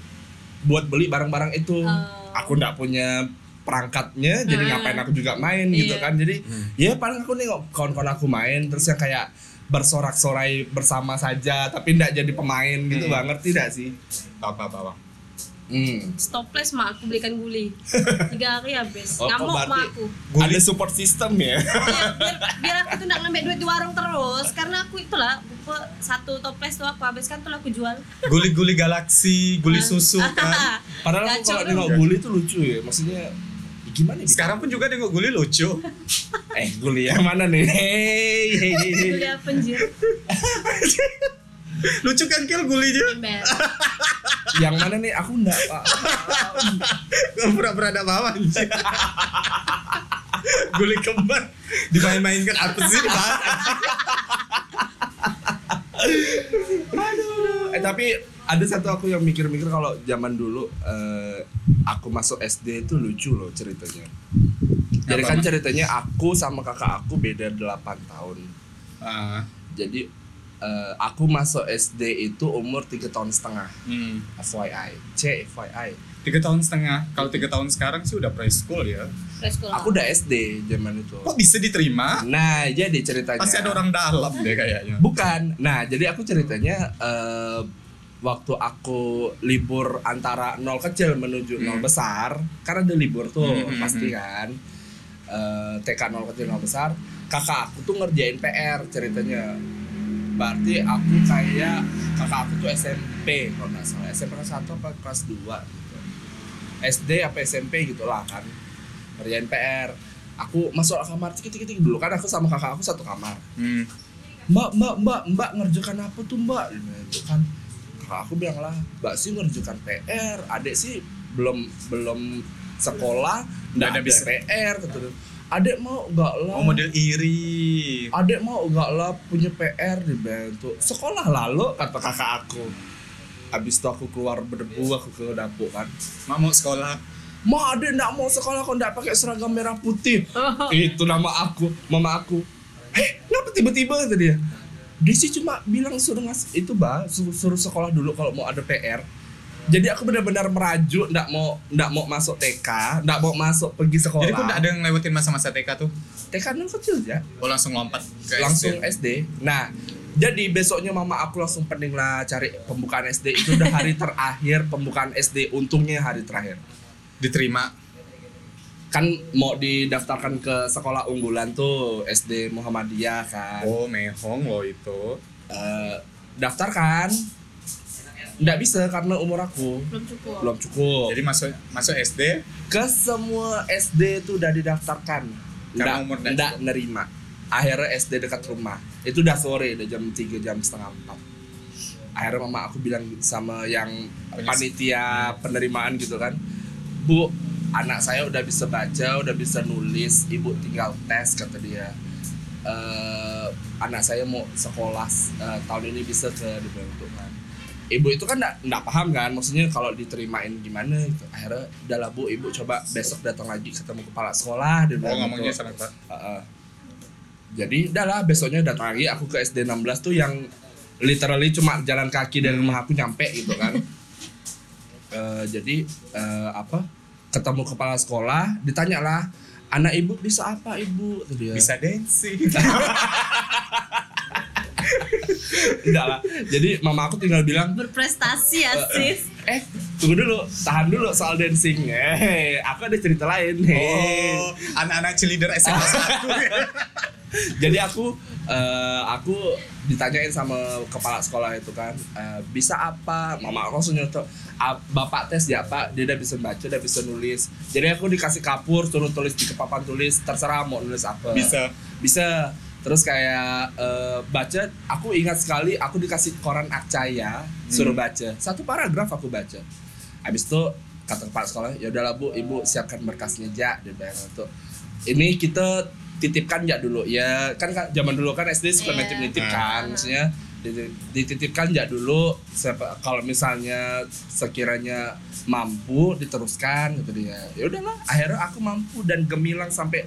buat beli barang-barang itu Oh. Aku ndak punya perangkatnya, jadi Hmm. ngapain aku juga main gitu Iya. kan Jadi ya paling aku nengok kawan-kawan aku main terus yang kayak bersorak-sorai bersama saja tapi ndak jadi pemain gitu Hmm. bang ngerti ndak sih Apa apa apa. Hmm. Stoples mak aku belikan guli. Tiga hari habis. Oh, Ngamuk berarti- mak aku. Ada support system ya. Iya, biar, biar aku tuh nggak ngambil duit di warung terus karena aku itulah buku satu toples tuh aku habiskan tuh aku jual. Guli-guli galaksi, guli susu kan. Padahal kalau nengok guli itu lucu ya. Maksudnya gimana ya? Sekarang pun juga nengok guli lucu. eh guli yang mana nih? Hey, hey, hey, hey. Guli apa anjir? lucu kan Kil gulinya? Ember. yang mana nih? Aku enggak pak. Gak pura-pura ada bawah anjir. Guli kembar dimain-mainkan apa sih dibahas? Eh tapi ada satu aku yang mikir-mikir kalau zaman dulu eh, aku masuk SD itu lucu loh ceritanya. Jadi kan ceritanya aku sama kakak aku beda 8 tahun. Ah, Jadi eh, aku masuk SD itu umur tiga tahun setengah. hmm. FYI, C FYI. Tiga tahun setengah. Kalau tiga tahun sekarang sih udah preschool ya. Preschool. Aku udah SD zaman itu. Kok bisa diterima? Nah, jadi ceritanya. Pasti ada orang dalam deh kayaknya. Bukan. Nah, jadi aku ceritanya eh, waktu aku libur antara nol kecil menuju nol Hmm. besar, karena ada libur tuh Hmm, hmm, pasti hmm. kan. Eh, TK nol kecil nol besar, kakak aku tuh ngerjain PR ceritanya. Berarti aku kayak kakak aku tuh SMP kalau nggak salah SMP kelas 1 apa kelas 2 gitu. SD apa SMP gitu lah kan. Ngerjain PR aku masuk kamar tik tik tik dulu kan aku sama kakak aku satu kamar. Hmm. mbak mbak mbak mbak ngerjakan apa tuh mbak? Gitu kan. Kakak aku bilang lah mbak sih ngerjakan PR adek sih belum belum sekolah nggak ada bisa. PR gitu adek mau nggak lah? Oh model iri. adek mau nggak lah punya PR dibantu sekolah lalu kata kakak aku habis itu aku keluar berdebu aku ke dapur kan. Mak mau sekolah. Ma adek nggak mau sekolah kok nggak pakai seragam merah putih. Itu nama aku mama aku. Eh kenapa tiba-tiba? kata dia. Dia sih cuma bilang suruh ngas itu bah suruh, suruh sekolah dulu kalau mau ada PR jadi aku benar-benar merajuk nggak mau nggak mau masuk TK nggak mau masuk pergi sekolah. Jadi kok nggak ada yang lewatin masa-masa TK tuh? TK kan kecil ya. Oh langsung lompat ke langsung SD. SD nah jadi besoknya mama aku langsung pening lah cari pembukaan SD itu udah hari terakhir pembukaan SD untungnya hari terakhir. Diterima. kan mau didaftarkan ke sekolah unggulan tuh SD Muhammadiyah kan. Oh mehong loh itu. Eh, daftar kan nggak bisa karena umur aku. Belum cukup. belum cukup. Jadi masuk masuk SD ke semua SD tuh udah didaftarkan. Karena nggak umur nggak nerima akhirnya SD dekat rumah. Itu udah sore udah jam 3 jam setengah empat. Akhirnya mama aku bilang sama yang panitia penerimaan gitu kan bu anak saya udah bisa baca udah bisa nulis ibu tinggal tes kata dia. Eh anak saya mau sekolah eh, tahun ini bisa ke dibentuk kan. Ibu itu kan nggak nggak paham kan maksudnya kalau diterimain gimana gitu. Akhirnya udah lah bu ibu coba besok datang lagi ketemu kepala sekolah dia Oh ngomongnya gitu. sama Pak. Jadi udah lah besoknya datang lagi aku ke SD 16 tuh yang literally cuma jalan kaki dari rumah aku nyampe gitu kan. Eh, jadi eh, apa ketemu kepala sekolah ditanya lah anak ibu bisa apa ibu? Tuh dia. Bisa dancing. Enggak lah. Jadi mama aku tinggal bilang Berprestasi ya sis. eh tunggu dulu tahan dulu soal dancing. Eh aku ada cerita lain. Oh, anak-anak cheerleader SMA 1 jadi aku eh, aku ditanyain sama kepala sekolah itu kan eh, bisa apa? Mama aku langsung nyoto "Ah, bapak tes ya pak dia udah bisa baca udah bisa nulis. Jadi aku dikasih kapur suruh tulis di papan tulis terserah mau nulis apa. Bisa. bisa terus kayak eh, baca aku ingat sekali aku dikasih koran akcaya suruh baca. Satu paragraf aku baca. Habis itu kata kepala sekolah ya udahlah bu ibu siapkan berkasnya ja dia bilang itu ini kita titipkan ya dulu? Ya kan kan zaman dulu kan SD suka Iya. nitip nitip Ah. kan maksudnya diti- dititipkan ya dulu siapa kalau misalnya sekiranya mampu diteruskan gitu dia. Ya udahlah akhirnya aku mampu dan gemilang sampai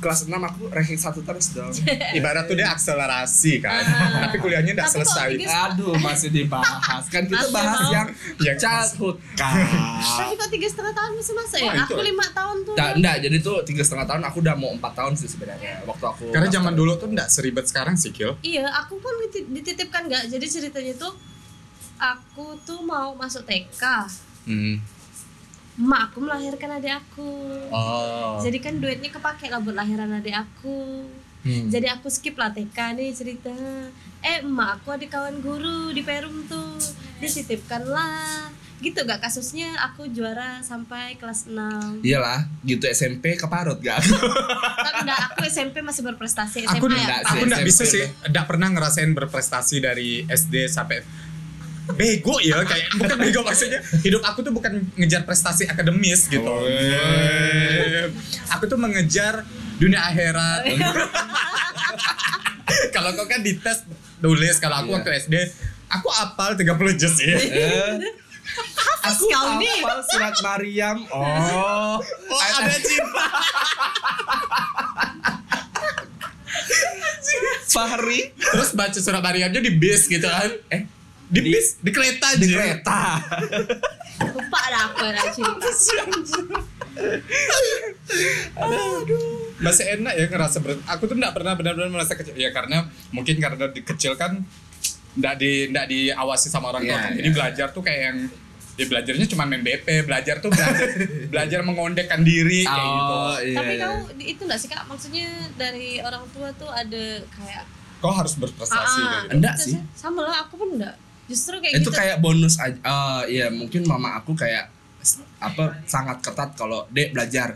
kelas 6 aku ranking satu terus dong Ibarat tuh dia akselerasi kan. Ah. Tapi kuliahnya udah Tapi selesai. tiga- aduh masih dibahas kan kita Masih bahas mau. yang Yang childhood Tapi kan kok tiga setengah tahun masih masa ya? Oh, aku lima tahun tuh. Nah, enggak, jadi tuh tiga setengah tahun aku udah mau empat tahun sih sebenarnya waktu aku Karena zaman dulu tuh nggak seribet sekarang sih, Kil. Iya, aku pun diti- dititipkan nggak. Jadi ceritanya tuh aku tuh mau masuk TK. Hmm. Emak aku melahirkan adik aku. Oh. jadi kan duitnya kepake lah buat lahiran adik aku. Hmm. jadi aku skip lah TK nih cerita. Eh emak aku ada kawan guru di Perum tuh. Dititipkan lah gitu gak kasusnya? Aku juara sampai kelas 6 Iyalah, gitu SMP keparut gak? tapi enggak. Aku SMP masih berprestasi. SMA aku ya? enggak aku sih, nggak SMP bisa sih. nggak pernah ngerasain berprestasi dari SD sampai bego ya kayak bukan bego maksudnya. Hidup aku tuh bukan ngejar prestasi akademis gitu. Oh. aku tuh mengejar dunia akhirat. Kalau kau kan dites tulis kalau aku Iya. waktu SD aku apal 30 juz ya aku kau nih. hafal surat Maryam. Oh, oh ada cinta Fahri. Terus baca surat Maryamnya di bis gitu kan. Eh di bis di kereta di aja. kereta. lupa dah aku ada cerita masih enak ya ngerasa ber aku tuh nggak pernah benar-benar merasa kecil ya karena mungkin karena di kecil kan nggak di nggak diawasi sama orang tua Iya, kan. jadi belajar tuh kayak yang ya belajarnya cuma main BP belajar tuh belajar belajar mengondekkan diri kayak gitu Oh, iya. tapi iya. kau di- itu enggak sih kak maksudnya dari orang tua tuh ada kayak kau harus berprestasi ah, kayak gitu. Enggak sih. sama lah aku pun enggak justru kayak itu gitu kayak bonus aja. Eh, iya, mungkin mama aku kayak apa sangat ketat kalau dek belajar.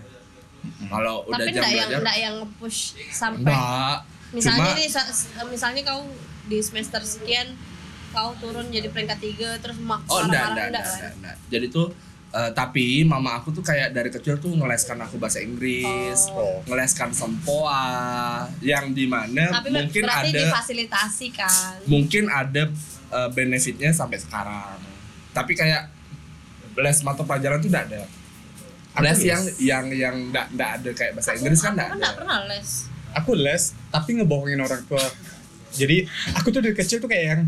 Kalau udah tapi jam enggak yang belajar, enggak yang nge-push sampai enggak. misalnya Cuma nih misalnya kau di semester sekian kau turun jadi peringkat tiga terus mak Oh enggak, marah-marah enggak, enggak enggak, enggak, enggak. Jadi tuh eh, tapi mama aku tuh kayak dari kecil tuh ngeleskan aku bahasa Inggris, Oh. ngeleskan sempoa, yang di mana tapi mungkin berarti ada difasilitasi kan mungkin ada eh, benefitnya sampai sekarang. Tapi kayak les mata pelajaran tuh enggak ada. Aku Les les. yang yang yang enggak enggak ada kayak bahasa Inggris kan aku enggak ada. enggak pernah les aku les tapi ngebohongin orang tua jadi aku tuh dari kecil tuh kayak yang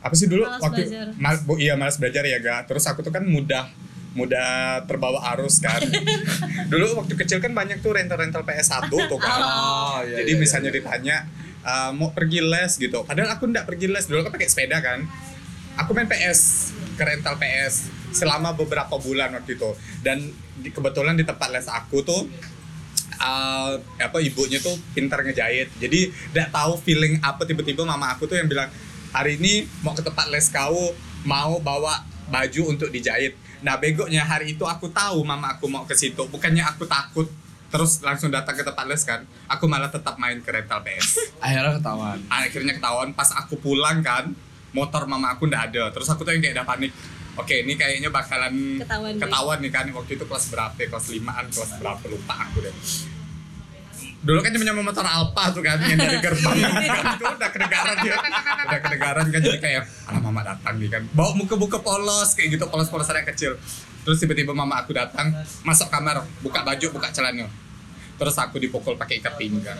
apa sih dulu Malas waktu belajar. mal- bu- iya malas belajar ya ga terus aku tuh kan mudah mudah terbawa arus kan dulu waktu kecil kan banyak tuh rental-rental PS1 tuh kan Oh, iya, jadi iya, misalnya iya. ditanya "Eh, mau pergi les gitu. Padahal aku nggak pergi les. Dulu kan pakai sepeda kan. Aku main PS ke rental PS selama beberapa bulan waktu itu. Dan di- kebetulan di tempat les aku tuh uh, apa ibunya tuh pintar ngejahit. Jadi nggak tahu feeling apa tiba-tiba mama aku tuh yang bilang hari ini mau ke tempat les kau mau bawa baju untuk dijahit. Nah begonya hari itu aku tahu mama aku mau ke situ. Bukannya aku takut terus langsung datang ke tempat les kan aku malah tetap main ke rental PS. Akhirnya ketahuan. akhirnya ketahuan pas aku pulang kan motor mama aku ndak ada. Terus aku tuh yang kayak udah panik oke ini kayaknya bakalan Ketahuan nih. ketahuan nih kan waktu itu kelas berapa ya? kelas limaan kelas berapa lupa aku deh. Dulu kan cuma nyampe motor Alfa tuh kan yang dari gerbang. Kan itu udah kedengaran dia. Udah kedengaran kan jadi kayak alah mama datang nih kan. Bawa muka-muka polos kayak gitu polos-polos yang kecil. Terus tiba-tiba mama aku datang masuk kamar buka baju buka celana terus aku dipukul pakai ikat pinggang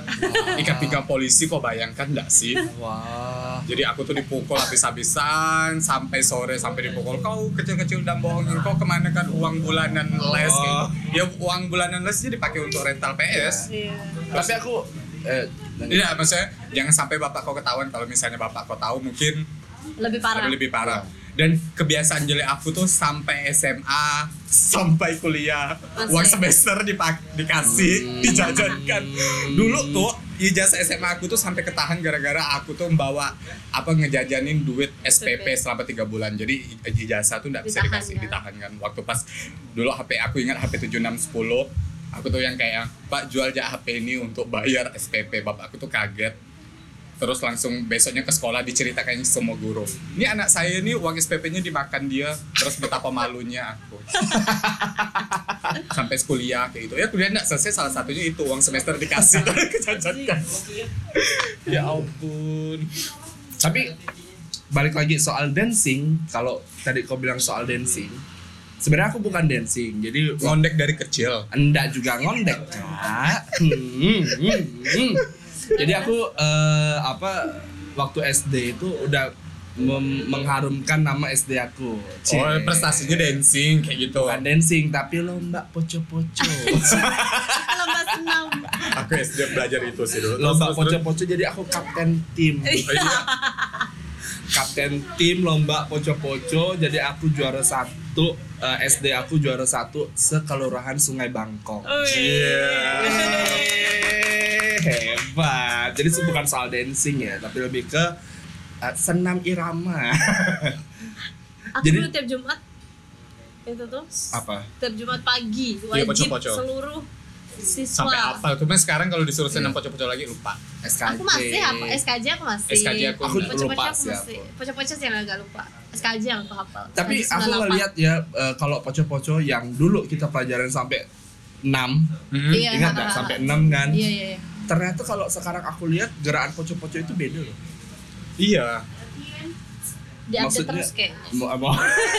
ikat pinggang polisi kok bayangkan enggak sih Wah. jadi aku tuh dipukul habis-habisan sampai sore sampai dipukul kau kecil-kecil dan bohongin kau ke mana kan uang bulanan les Oh. gitu. ya uang bulanan lesnya dipakai untuk rental PS iya Tapi aku eh Iya, maksudnya jangan sampai bapak kau ketahuan kalau misalnya bapak kau tahu mungkin lebih parah lebih parah. Dan kebiasaan jelek aku tuh sampai SMA, sampai kuliah, Masih. uang semester dipak dikasih, dijajankan. Dulu tuh ijazah SMA aku tuh sampai ketahan gara-gara aku tuh membawa apa ngejajanin duit SPP selama tiga bulan. Jadi ijazah tuh nggak bisa Ditahan, dikasih, kan? ditahan kan. Waktu pas dulu HP aku ingat HP 7610 aku tuh yang kayak Pak jual aja HP ini untuk bayar SPP bapak aku tuh kaget terus langsung besoknya ke sekolah diceritakan semua guru. Ini anak saya nih uang SPP-nya dimakan dia terus betapa malunya aku. Sampai kuliah kayak gitu. Ya kuliah nggak selesai salah satunya itu uang semester dikasih. Kejajakan ya ampun. Tapi balik lagi soal dancing, kalau tadi kau bilang soal dancing, sebenarnya aku bukan dancing. Jadi ngondek dari kecil. Enggak juga ngondek, Kak. Hmm, hmm, hmm. Jadi aku eh, apa waktu SD itu udah mem- mengharumkan nama SD aku. Cie. oh prestasinya dancing kayak gitu bukan dancing tapi lomba poco-poco. lomba senam aku SD belajar itu sih dulu lomba poco-poco jadi aku kapten tim. Oh, iya. kapten tim lomba poco-poco. Jadi aku juara satu eh, SD aku juara satu sekelurahan Sungai Bangkok. Yeay, hebat. Jadi itu bukan soal dancing ya tapi lebih ke eh, senam irama. Aku Jadi- dulu tiap Jumat itu tuh apa? tiap Jumat pagi Iya, wajib poco-poco. seluruh siswa. sampai apa cuma sekarang kalau disuruh senam Iya. pocok-pocok lagi lupa SKJ Aku masih apa? SKJ aku masih. SKJ aku Aku. Poco-poco lupa aku sih masih. sih yang agak lupa. SKJ yang aku hafal. tapi SKJ aku 98. ngeliat ya eh, kalau poco-poco yang dulu kita pelajaran sampai 6 Mhm. Iya. ingat nggak sampai ha. 6 kan Iya iya. iya. ternyata kalau sekarang aku lihat gerakan poco-poco itu beda loh iya Diupdate Maksudnya- terus kayaknya. mau, mau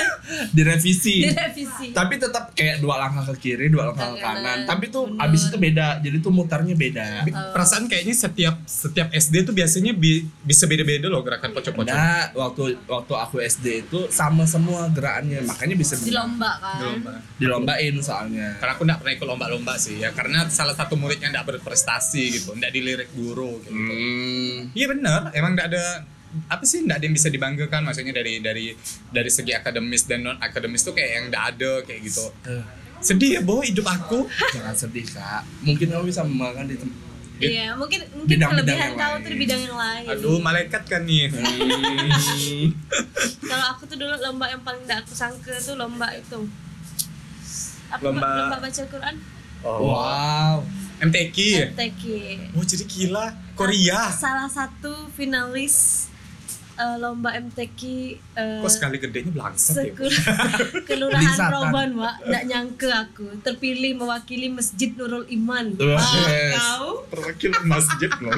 direvisi Direvisi. tapi tetap kayak dua langkah ke kiri dua langkah ke Kanan, kanan tapi tuh mundur. abis itu beda jadi tuh mutarnya beda Bi- perasaan kayaknya setiap setiap SD tuh biasanya bi- bisa beda-beda loh gerakan pocok-pocok nah waktu waktu aku SD itu sama semua gerakannya makanya bisa Di lomba kan. Di lomba. dilombain soalnya Karena aku nggak pernah ikut lomba-lomba sih ya, karena salah satu muridnya nggak berprestasi gitu, nggak dilirik guru gitu. hmm. Iya benar, emang nggak ada apa sih nggak ada yang bisa dibanggakan maksudnya dari dari dari segi akademis dan non akademis tuh kayak yang nggak ada kayak gitu. Eh, Sedih ya boh hidup aku. jangan sedih kak mungkin kamu bisa membanggakan di tem- Iya, mungkin mungkin Bidang-bidang kelebihan yang kau lain. tuh di bidang yang lain. Aduh malaikat kan nih. Kalau aku tuh dulu lomba yang paling gak aku sangka tuh lomba itu. Apa Lomba- lomba, baca Quran? wow MTQ. MTQ. Oh jadi gila Korea. Salah satu finalis eh, lomba MTQ eh, Kok sekali gedenya belangsat ya? Kelurahan. Roban, Wak. Nggak nyangka aku terpilih mewakili Masjid Nurul Iman. Wah, Ah, yes. kau. Terwakil masjid loh.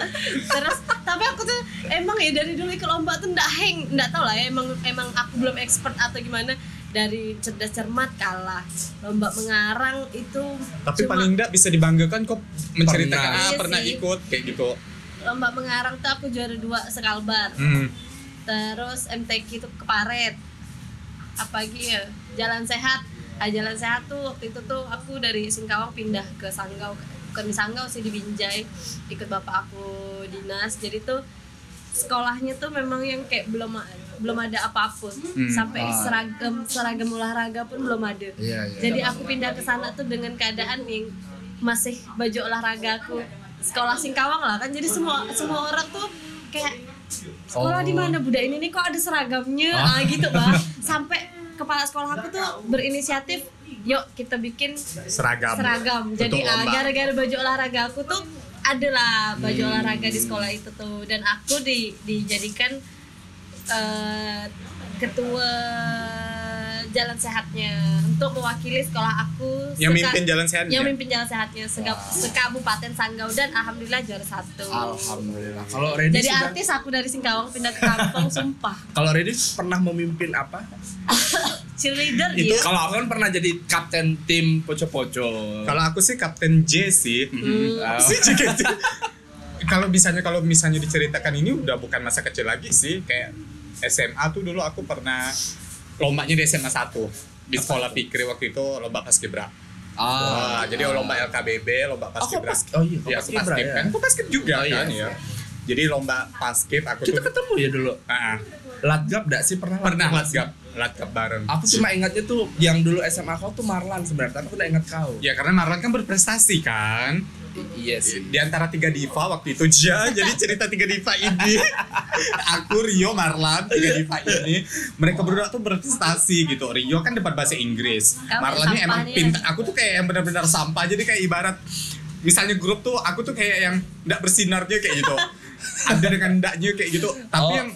Terus tapi aku tuh emang ya dari dulu ikut lomba tuh nggak hang, nggak tau lah ya emang emang aku belum expert atau gimana dari cerdas cermat kalah lomba mengarang itu Tapi cuma paling enggak bisa dibanggakan kok menceritakan Pernah. ah Iya pernah sih. ikut kayak gitu. Lomba mengarang tuh aku juara dua sekalbar. Hmm. terus MTQ itu keparet apa lagi ya jalan sehat. Ah, jalan sehat tuh waktu itu tuh aku dari Singkawang pindah ke Sanggau. Bukan di Sanggau sih di Binjai. Ikut bapak aku dinas. Jadi tuh sekolahnya tuh memang yang kayak belum belum ada apa pun. Hmm. sampai Ah. seragam seragam olahraga pun belum ada. Iya, iya. jadi aku pindah ke sana tuh dengan keadaan yang masih baju olahraga aku sekolah Singkawang lah kan. Jadi semua semua orang tuh kayak sekolah di mana? Budak ini nih kok ada seragamnya? Ah. Gitu bah sampai kepala sekolah aku tuh berinisiatif yuk kita bikin Seragam. seragam. Jadi ah, gara-gara baju olahraga aku tuh adalah baju olahraga di sekolah itu tuh. Dan aku di dijadikan eh, ketua jalan sehatnya untuk mewakili sekolah aku Yang seka- mimpin jalan sehat. yang ya? mimpin jalan sehatnya seka- sekabupaten Sanggau dan alhamdulillah juara satu alhamdulillah kalau Reddy jadi sudah artis aku dari Singkawang pindah ke kampung sumpah kalau Reddy pernah memimpin apa cheerleader itu dia kalau aku kan pernah jadi kapten tim poco-poco Kalau aku sih Kapten J sih. Hmm. Ah, Si JKT. kalau misalnya kalau misalnya diceritakan ini udah bukan masa kecil lagi sih kayak SMA tuh dulu aku pernah lombanya di SMA 1 di sekolah Pikri waktu itu lomba paskibra. Wah, jadi lomba LKBB, lomba Oh, paskibra. pas- oh iya, Iya, aku paskibra paskib ya? kan. Aku paskib juga Oh, iya, kan iya. ya. Jadi lomba paskib aku kita tuh ketemu ya dulu Ah, latgap gak sih pernah pernah latgap? latkap bareng. aku cuma ingatnya tuh yang dulu SMA kau tuh Marlan sebenarnya tapi aku udah ingat kau Ya karena Marlon kan berprestasi kan. Iya sih. Di antara tiga diva waktu itu ja jadi cerita tiga diva ini. Aku Rio Marlan tiga diva ini. Mereka berdua tuh berprestasi gitu. Rio kan dapat bahasa Inggris. Kamu Marlan ini emang pintar aku tuh kayak yang benar-benar sampah. Jadi kayak ibarat misalnya grup tuh aku tuh kayak yang nggak bersinarnya kayak gitu. Ada dengan ndaknya kayak gitu. Tapi Oh. yang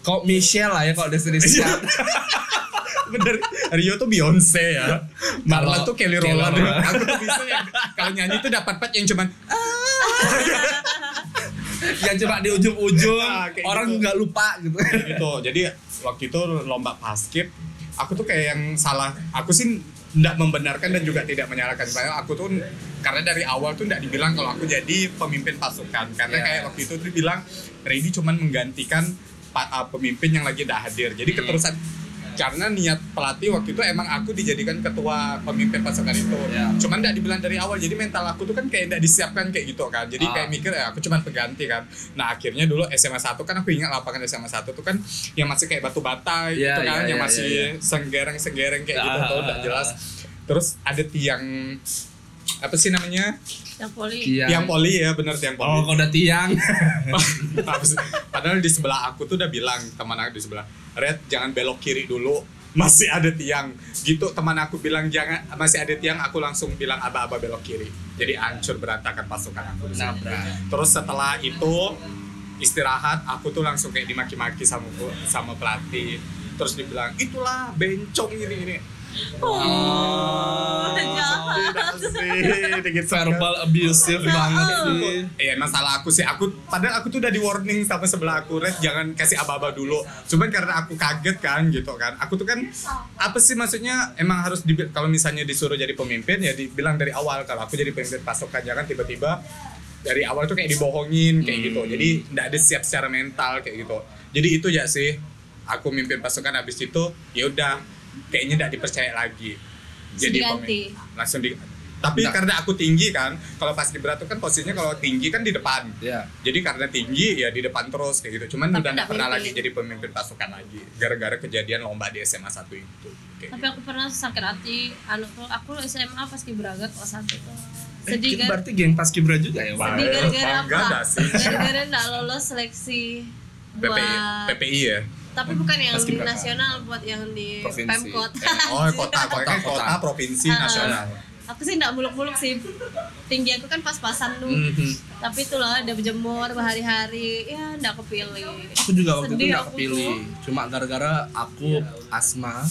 kok Michelle lah ya kalau destinasi Iya. bener. Rio tuh Beyonce ya. Kalau tuh Kelly Rowland. Aku tuh bisa yang kalau nyanyi tuh dapat part yang cuman yang coba di ujung-ujung. Nah, orang gitu. nggak lupa gitu. Gitu. Jadi waktu itu lomba paskib aku tuh kayak yang salah. Aku sih tidak membenarkan dan juga tidak menyalahkan. Saya aku tuh karena dari awal tuh tidak dibilang kalau aku jadi pemimpin pasukan. Karena Ya. kayak waktu itu tuh bilang cuman menggantikan pemimpin yang lagi tidak hadir. Jadi Hmm. keterusan karena niat pelatih waktu itu emang aku dijadikan ketua pemimpin pasukan itu Ya. cuman nggak dibilang dari awal jadi mental aku tuh kan kayak nggak disiapkan kayak gitu kan jadi Ah. kayak mikir ya aku cuman pengganti kan nah akhirnya dulu SMA 1 kan aku ingat lapangan SMA 1 tuh kan yang masih kayak batu bata gitu Ya, kan ya, yang ya, masih ya, senggereng-senggereng kayak gitu Ah, tuh ah, udah ah, jelas ah. terus ada tiang apa sih namanya yang poli Tiang. tiang poli ya bener tiang poli Oh, kau udah tiang. Padahal di sebelah aku tuh udah bilang teman aku di sebelah, Red jangan belok kiri dulu, masih ada tiang. Gitu teman aku bilang jangan masih ada tiang, aku langsung bilang aba-aba belok kiri. Jadi hancur berantakan pasukan aku. Nabrak. Terus setelah itu istirahat, aku tuh langsung kayak dimaki-maki sama sama pelatih. Terus dibilang itulah bencong ini ini. Oh jahat. Tidak sih, dikit Verbal abusive banget sih. Iya masalah aku sih. Aku padahal aku tuh udah di warning sama sebelah aku. Red jangan kasih aba-aba dulu. Cuman karena aku kaget kan gitu kan. Aku tuh kan apa sih maksudnya? Emang harus di, kalau misalnya disuruh jadi pemimpin ya dibilang dari awal. Kalau aku jadi pemimpin pasukan jangan tiba-tiba dari awal tuh kayak dibohongin kayak gitu. Hmm. jadi nggak ada siap secara mental kayak gitu. Jadi itu ya sih aku mimpin pasukan habis itu ya udah kayaknya nggak dipercaya lagi. Jadi Diganti. pemimpin. langsung di tapi Nggak. karena aku tinggi kan kalau pas di berat tuh kan posisinya kalau tinggi kan di depan. Ya. jadi karena tinggi ya di depan terus kayak gitu. Cuman Tapi udah nggak pernah lagi jadi pemimpin pasukan lagi gara-gara kejadian lomba di SMA 1 itu kayak tapi aku pernah sakit hati anu tuh aku SMA pas kiberagat kelas satu tuh. Eh, sedih kan? berarti geng pas kibra juga ya, sedih gara-gara apa? gara-gara nggak lolos seleksi PPI buat PPI ya tapi bukan yang di nasional buat yang di Provinsi. pemkot. Oh kota kota Kota, provinsi nasional. Aku sih nggak muluk-muluk sih. Tinggi aku kan pas-pasan tuh. Mhm. tapi itulah udah berjemur berhari-hari. Ya nggak kepilih. Aku juga waktu itu Sedih nggak aku kepilih. Cuma gara-gara aku asma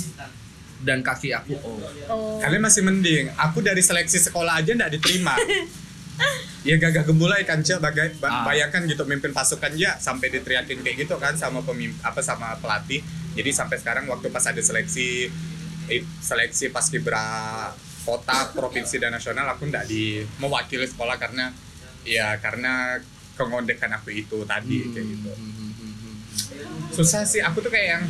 dan kaki aku O. oh. Kalian masih mending. Aku dari seleksi sekolah aja nggak diterima ya gagah gembulai kan Cel bagai ba- Ah. bayangkan gitu mimpin pasukan ya sampai diteriakin kayak gitu kan sama pemimpin apa sama pelatih jadi sampai sekarang waktu pas ada seleksi seleksi paskibra kota provinsi dan nasional aku nggak di mewakili sekolah karena ya karena kengondekan aku itu tadi kayak gitu Hmm. susah sih aku tuh kayak yang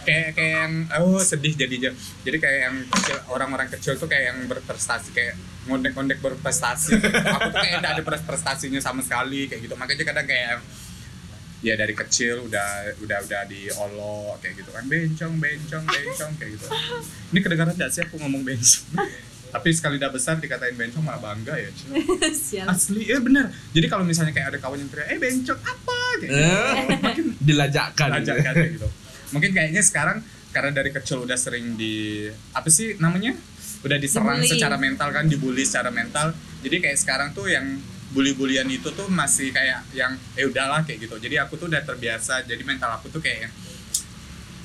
kayak kayak yang oh sedih jadinya jadi kayak yang kecil orang-orang kecil tuh kayak yang berprestasi kayak ngondek-ngondek berprestasi. Aku tuh kayak tidak ada pres- prestasinya sama sekali kayak gitu. Makanya kadang kayak ya dari kecil udah udah udah diolok kayak gitu kan. Bencong bencong bencong kayak gitu. Ini kedengaran tidak sih aku ngomong bencong? Tapi sekali udah besar dikatain bencong malah bangga ya asli ya bener. Jadi kalau misalnya kayak ada kawan yang teriak eh bencong apa? kayak gitu. Eh, dilajakkan. ajak kan kayak gitu. Mungkin kayaknya sekarang karena dari kecil udah sering di apa sih namanya udah diserang Dibully. secara mental kan dibully secara mental jadi kayak sekarang tuh yang bully-bulian itu tuh masih kayak yang eh udahlah kayak gitu jadi aku tuh udah terbiasa jadi mental aku tuh kayak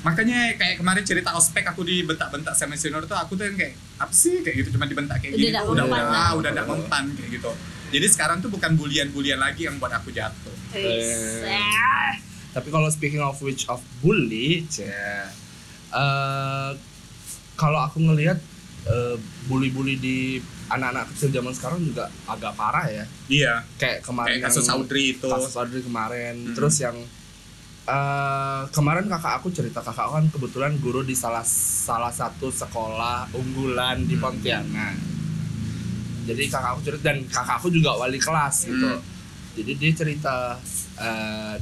makanya kayak kemarin cerita ospek aku dibentak-bentak sama senior tuh aku tuh yang kayak apa sih kayak gitu cuma dibentak kayak Udah gini udah mempan udah lah. ah, udah nggak mempan kayak gitu jadi sekarang tuh bukan bulian-bulian lagi yang buat aku jatuh. Eh. Tapi kalau speaking of which of bully, cek, eh, kalau aku ngelihat bully-bully di anak-anak kecil zaman sekarang juga agak parah ya. iya Kayak kemarin kayak kasus yang- Audrey itu kasus Audrey kemarin Hmm. terus yang eh kemarin kakak aku cerita kakak aku kan kebetulan guru di salah salah satu sekolah unggulan di Hmm. Pontianak jadi kakak aku cerita dan kakak aku juga wali kelas gitu Hmm. jadi dia cerita eh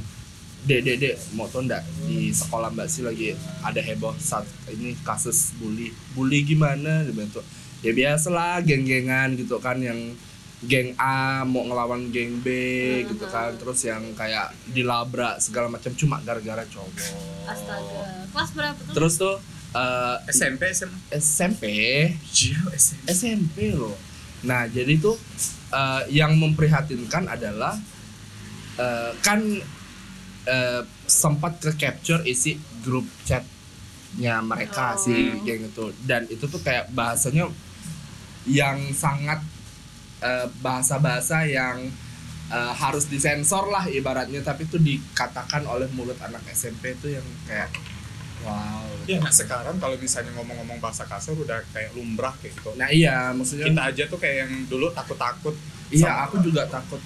dek dek dek mau tau ndak? Di sekolah mbak sih lagi ada heboh saat ini kasus bully. Bully gimana? Gitu ya biasa lah geng-gengan gitu kan yang geng A mau ngelawan geng B gitu kan. Terus yang kayak dilabrak segala macam cuma gara-gara cowok. Astaga. Kelas berapa tuh? Terus tuh eh, SMP SMA SMP SMP SMP loh. Nah jadi tuh eh, yang memprihatinkan adalah eh, kan eh, sempat ke capture isi grup chatnya mereka Oh. si geng itu dan itu tuh kayak bahasanya yang sangat eh, bahasa-bahasa yang eh, harus disensor lah ibaratnya tapi itu dikatakan oleh mulut anak SMP itu yang kayak wow Ya, nah sekarang kalau misalnya ngomong-ngomong bahasa kasar udah kayak lumrah kayak gitu. nah iya maksudnya Kita aja tuh kayak yang dulu takut-takut. Iya, aku juga takut.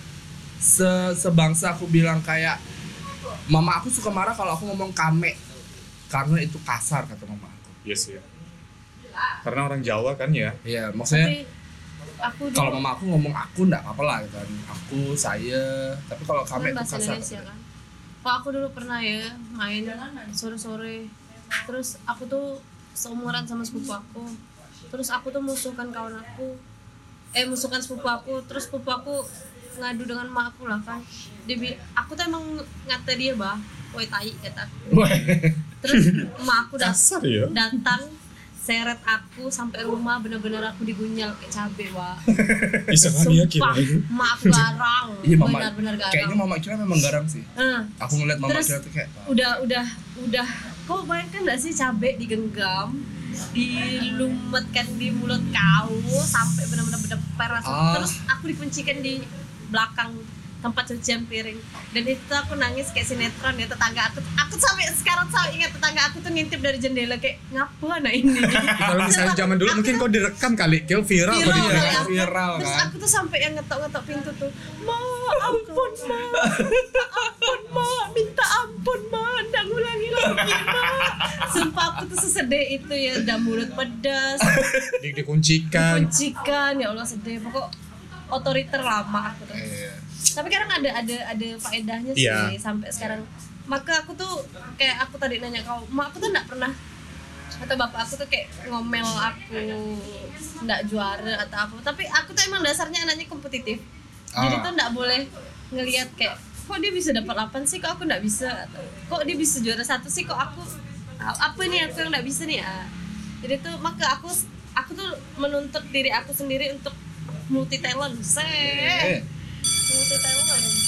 Se sebangsa aku bilang kayak mama aku suka marah kalau aku ngomong kame. karena itu kasar kata mama aku. Iya sih. Karena orang Jawa kan ya. iya maksudnya tapi aku dulu kalau mama aku ngomong aku nggak apa-apa lah gitu kan. Aku saya tapi kalau kan kami itu bahasa kasar Indonesia kan. Pak aku dulu pernah ya main sore-sore. Terus aku tuh seumuran sama sepupu aku. Terus aku tuh musuhkan kawan aku. Eh musuhkan sepupu aku. Terus sepupu aku ngadu dengan mak aku lah kan. Dia bi- aku tuh emang ngata dia bah woi tai kata Wah, terus emak aku dat- ya. datang seret aku sampai rumah bener-bener aku digunyal kayak cabe wah Bisa kan ya sumpah emak aku garang. Iya mama. Benar-benar garang. Kayaknya mama kira memang garang sih. Eh, aku ngeliat mama kira tuh kayak udah udah udah. Kau bayangkan gak sih cabai digenggam dilumetkan di mulut kau sampai benar-benar langsung. Ah. terus aku dikuncikan di belakang tempat cucian piring. Dan itu aku nangis kayak sinetron ya tetangga aku. Aku sampai sekarang sampai ingat tetangga aku tuh ngintip dari jendela kayak ngapa anak ini? Kalau misalnya zaman dulu mungkin kau direkam kali, kau viral, kau Viral, direkam. viral terus kan? aku tuh sampai yang ngetok-ngetok pintu tuh ma ampun ma. Ampun ma. Minta ampun ma. Nggak ngulangi lagi ma. Sumpah aku tuh sesedih itu ya udah mulut pedas. Di- Dikuncikan. kuncikan ya Allah sedih. Pokok otoriter lama aku tuh Iya. tapi kadang ada ada ada faedahnya sih Iya. sampai sekarang maka aku tuh kayak aku tadi nanya kau mak aku tuh nggak pernah atau bapak aku tuh kayak ngomel aku nggak juara atau apa tapi aku tuh emang dasarnya anaknya kompetitif jadi Ah. tuh nggak boleh ngelihat kayak kok dia bisa dapat 8 sih kok aku nggak bisa atau kok dia bisa juara satu sih kok aku apa nih aku yang nggak bisa nih ah. jadi tuh maka aku aku tuh menuntut diri aku sendiri untuk multi talent, se iya. Multi talent.